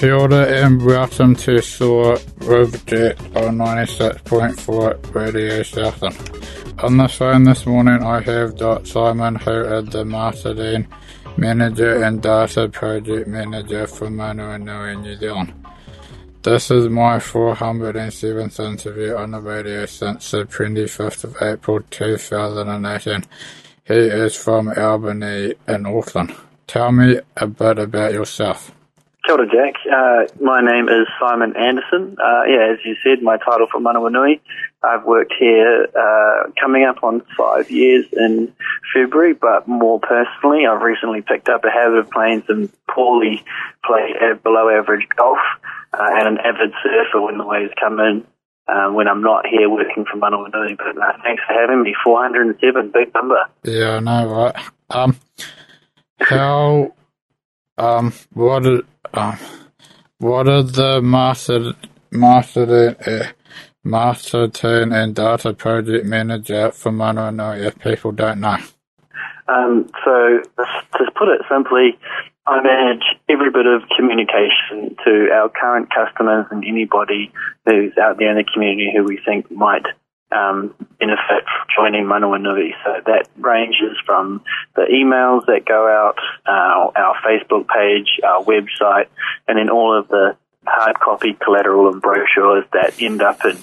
Ora and welcome to SOAR Riverjet on 96.4 Radio Southland. On the phone this morning I have Dot Simon who is the marketing manager and data project manager for Manawanui New Zealand. This is my 407th interview on the radio since the 25th of April 2018. He is from Albany in Auckland. Tell me a bit about yourself. Kia ora, Jack. Uh, my name is Simon Anderson. Uh, yeah, as you said, my title for Manawanui. I've worked here uh, coming up on five years in February, but more personally, I've recently picked up a habit of playing some poorly played below average golf uh, and an avid surfer when the waves come in. Um, when I'm not here working for Manawanui, but uh, thanks for having me. 407, big number. Yeah, I know, right? Um, how, um, what, um, what are the master, master, uh, marketing and data project manager for Manawanui if people don't know? Um, so, to put it simply, I manage every bit of communication to our current customers and anybody who's out there in the community who we think might um, benefit from joining Manawanui. So that ranges from the emails that go out, uh, our Facebook page, our website, and then all of the hard copy collateral and brochures that end up in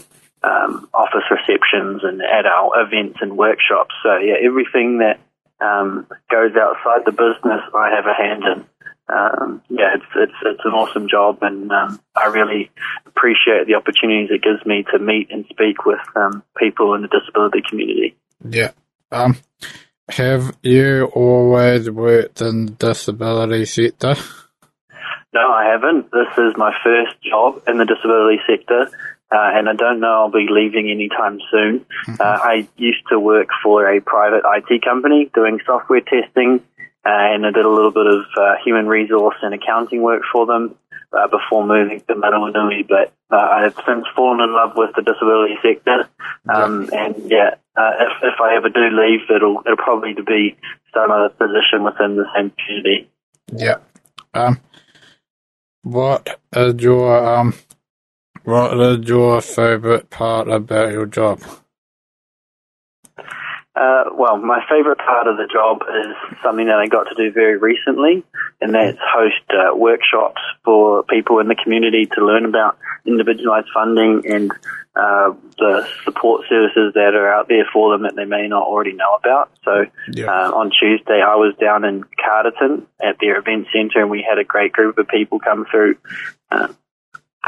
um, office receptions and at our events and workshops. So yeah, everything that um, goes outside the business, I have a hand in. Um, yeah, it's, it's it's an awesome job, and um, I really appreciate the opportunities it gives me to meet and speak with um, people in the disability community. Yeah. Um, have you always worked in the disability sector? No, I haven't. This is my first job in the disability sector. Uh, and I don't know I'll be leaving anytime soon. Mm-hmm. Uh, I used to work for a private IT company doing software testing, and I did a little bit of uh, human resource and accounting work for them uh, before moving to Manawanui. But uh, I have since fallen in love with the disability sector, um, yeah. and yeah, if, if I ever do leave, it'll it'll probably be some other position within the same community. Yeah. Um. What is your um what is your favourite part about your job? Uh, well, my favourite part of the job is something that I got to do very recently, and that's host uh, workshops for people in the community to learn about individualised funding and uh, the support services that are out there for them that they may not already know about. So yeah. Uh, on Tuesday, I was down in Carterton at their event centre, and we had a great group of people come through uh,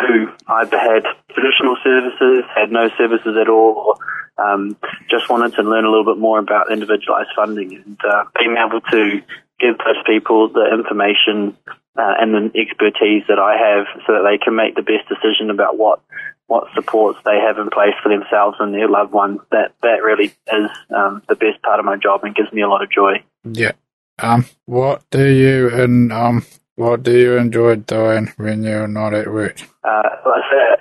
who either had traditional services, had no services at all, or um, just wanted to learn a little bit more about individualized funding and uh, being able to give those people the information uh, and the expertise that I have so that they can make the best decision about what what supports they have in place for themselves and their loved ones. That that really is um, the best part of my job and gives me a lot of joy. Yeah. Um, what do you and um, what do you enjoy doing when you're not at work? Uh,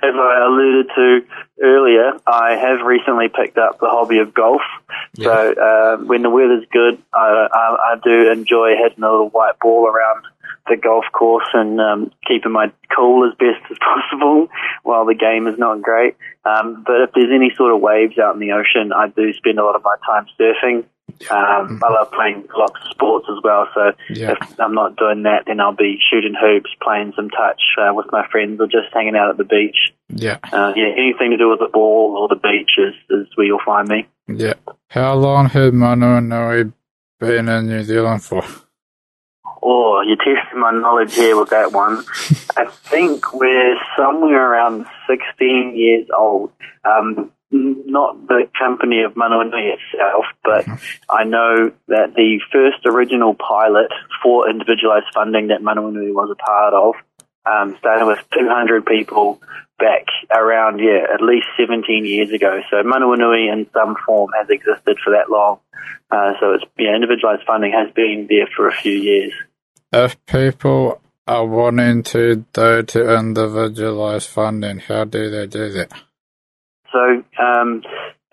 as I alluded to earlier, I have recently picked up the hobby of golf. Yeah. So uh, when the weather's good, I, I, I, do enjoy hitting a little white ball around the golf course and um, keeping my cool as best as possible while the game is not great. Um, but if there's any sort of waves out in the ocean, I do spend a lot of my time surfing. Um, I love playing lots of sports as well. So yeah. if I'm not doing that, then I'll be shooting hoops, playing some touch uh, with my friends, or just hanging out at the beach. Yeah. Uh, yeah. Anything to do with the ball or the beach is, is where you'll find me. Yeah. How long has Manawanui been in New Zealand for? Oh, you're testing my knowledge here with that one. I think we're somewhere around 16 years old. Um, not the company of Manawanui itself, but I know that the first original pilot for individualized funding that Manawanui was a part of um, started with 200 people back around, yeah, at least 17 years ago. So Manawanui in some form has existed for that long. Uh, so it's, yeah, individualized funding has been there for a few years. If people are wanting to do to individualized funding, how do they do that? So um,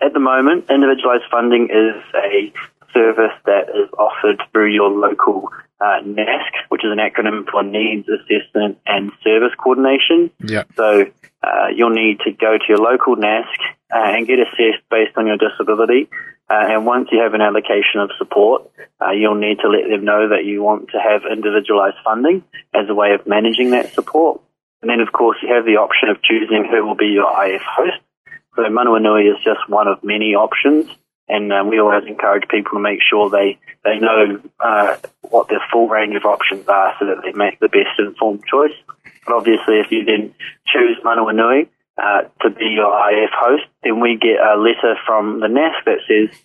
at the moment, individualized funding is a service that is offered through your local uh, NASC, which is an acronym for Needs Assessment and Service Coordination. Yeah. So uh, you'll need to go to your local NASC uh, and get assessed based on your disability. Uh, and once you have an allocation of support, uh, you'll need to let them know that you want to have individualized funding as a way of managing that support. And then, of course, you have the option of choosing who will be your IF host. So Manawanui is just one of many options and um, we always encourage people to make sure they they know uh, what their full range of options are, so that they make the best informed choice. But obviously, if you then choose Manawanui uh, to be your IF host, then we get a letter from the NASC that says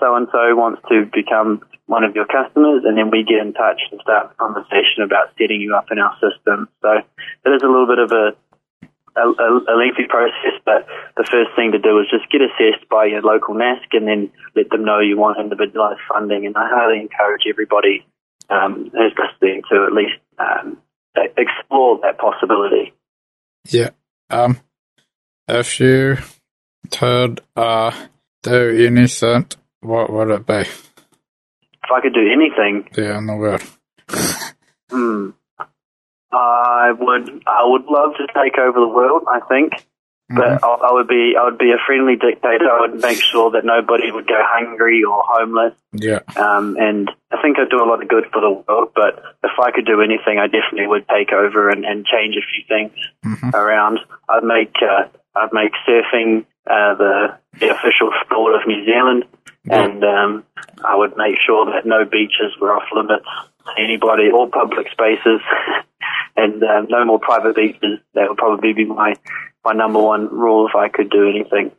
so and so wants to become one of your customers, and then we get in touch and start the conversation about setting you up in our system. So it is a little bit of a a, a, lengthy process, but the first thing to do is just get assessed by your local NASC and then let them know you want individualised funding. And I highly encourage everybody um, who's listening to at least um, explore that possibility. Yeah. Um, if you could uh, do anything, what would it be? If I could do anything? Yeah, in the world. hmm. I would I would love to take over the world. I think, mm-hmm. but I, I, would be I would be a friendly dictator. I would make sure that nobody would go hungry or homeless. Yeah. Um, and I think I'd do a lot of good for the world. But if I could do anything, I definitely would take over and, and change a few things mm-hmm. around. I'd make uh, I'd make surfing uh, the the official sport of New Zealand, yeah. and um, I would make sure that no beaches were off limits to anybody or public spaces. and um, no more private beaches. That would probably be my my number one rule if I could do anything.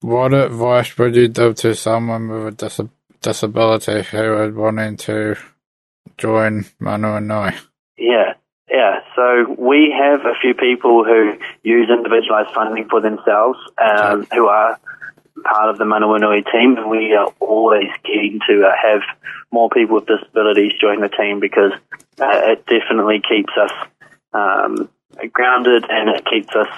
What advice would you give to someone with a dis- disability who is wanting to join Manawanui? Yeah, yeah. So we have a few people who use individualised funding for themselves, um, who are part of the Manawanui team, and we are always keen to uh, have more people with disabilities join the team because uh, it definitely keeps us um, grounded and it keeps us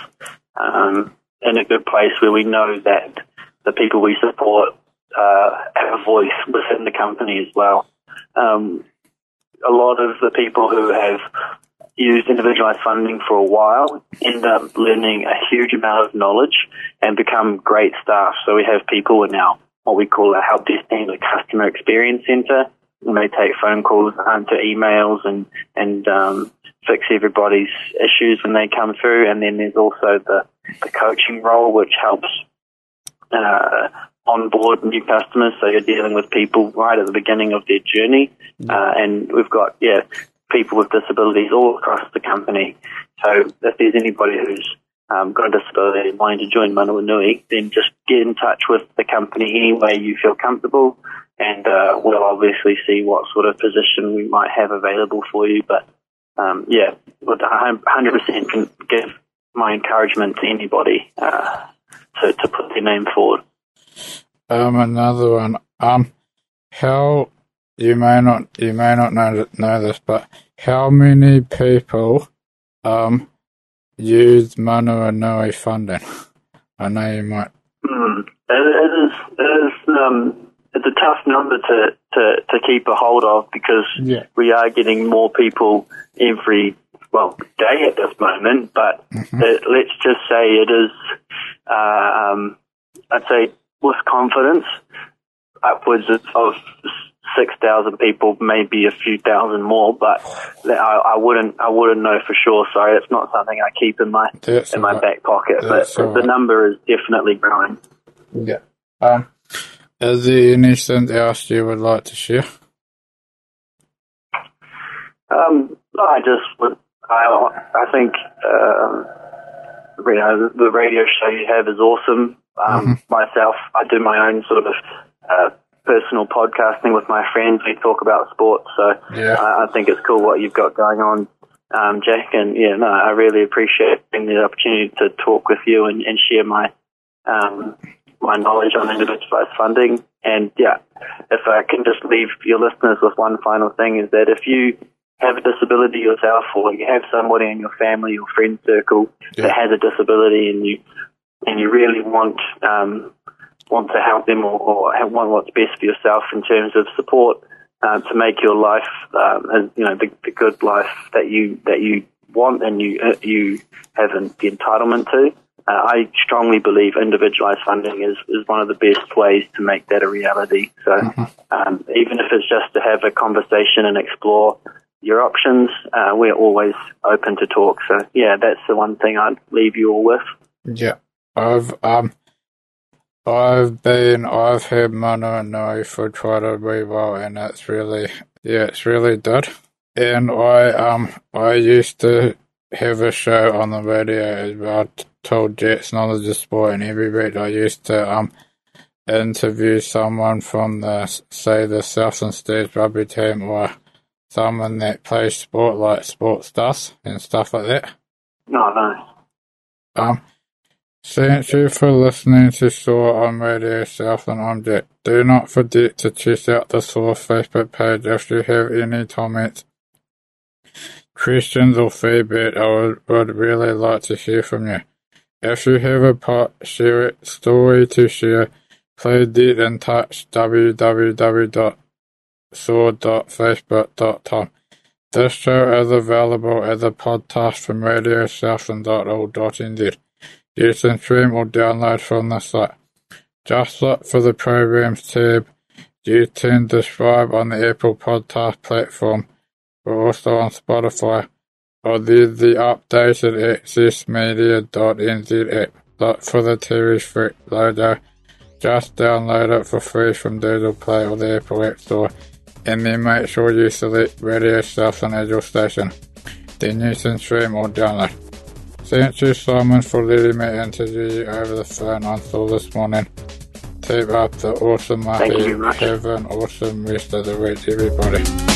um, in a good place where we know that the people we support uh, have a voice within the company as well. Um, a lot of the people who have used individualized funding for a while end up learning a huge amount of knowledge and become great staff. So we have people in our what we call a help desk team, the customer experience center, and they take phone calls, answer emails, and and um, fix everybody's issues when they come through. And then there's also the, the coaching role, which helps uh, onboard new customers. So you're dealing with people right at the beginning of their journey. Uh, and we've got, yeah, people with disabilities all across the company. So if there's anybody who's um, got a disability and wanting to join Manawanui, then just get in touch with the company any way you feel comfortable. And uh, we'll obviously see what sort of position we might have available for you. But um, yeah, would 100% can give my encouragement to anybody uh, to, to put their name forward. Um, another one. Um, how you may not you may not know know this, but how many people um use Manawanui funding? I know you might. Mm, it, it is it is um it's a tough number to, to, to keep a hold of because yeah. we are getting more people every well day at this moment. But mm-hmm. it, let's just say it is, uh, um, I'd say with confidence, upwards of six thousand people, maybe a few thousand more, but I, I, wouldn't I wouldn't know for sure. Sorry, it's not something I keep in my That's in my right. back pocket. That's but the right. number is definitely growing. Yeah. Um, is there anything else you would like to share? Um, I just would. I, I think um, you know the radio show you have is awesome. Um, mm-hmm. Myself, I do my own sort of uh, personal podcasting with my friends. We talk about sports, so yeah. I, I think it's cool what you've got going on, um, Jack. And yeah, no, I really appreciate the opportunity to talk with you and, and share my um, my knowledge on individualized funding. And yeah, if I can just leave your listeners with one final thing is that if you have a disability yourself or you have somebody in your family or friend circle yeah. that has a disability and you and you really want um, want to help them or, or want what's best for yourself in terms of support uh, to make your life, um, you know, the, the, good life that you that you want and you uh, you have an, the entitlement to. Uh, I strongly believe individualized funding is, is one of the best ways to make that a reality. So mm-hmm. um, even if it's just to have a conversation and explore your options, uh, we're always open to talk. So yeah, that's the one thing I'd leave you all with. Yeah, I've um I've been, I've had Mana now for quite a wee while, and it's really, yeah, it's really good. And I, um, I used to have a show on the radio well, told Jets Knowledge of Sport, and every week I used to, um, interview someone from the, say, the Southland Stags rugby team or someone that plays sport like sports does and stuff like that. No, no. Um, Thank you for listening to SOAR on Radio Southland I'm Jack. Do not forget to check out the SOAR Facebook page if you have any comments, questions or feedback. I would, would really like to hear from you. If you have a pot, story to share, please get in touch www.soar.facebook.com. This show is available as a podcast from radiosouthland.org.nz. You can stream or download from the site. Just look for the Programs tab. You can subscribe on the Apple Podcast platform. We're also on Spotify. Or the updated accessmedia.nz app. Look for the TV Freak logo. Just download it for free from Google Play or the Apple App Store. And then make sure you select Radio Southland as your station. Then you can stream or download. Thank you, Simon, for letting me interview you over the phone on SOAR this morning. Keep up the awesome. Have an awesome rest of the week, everybody.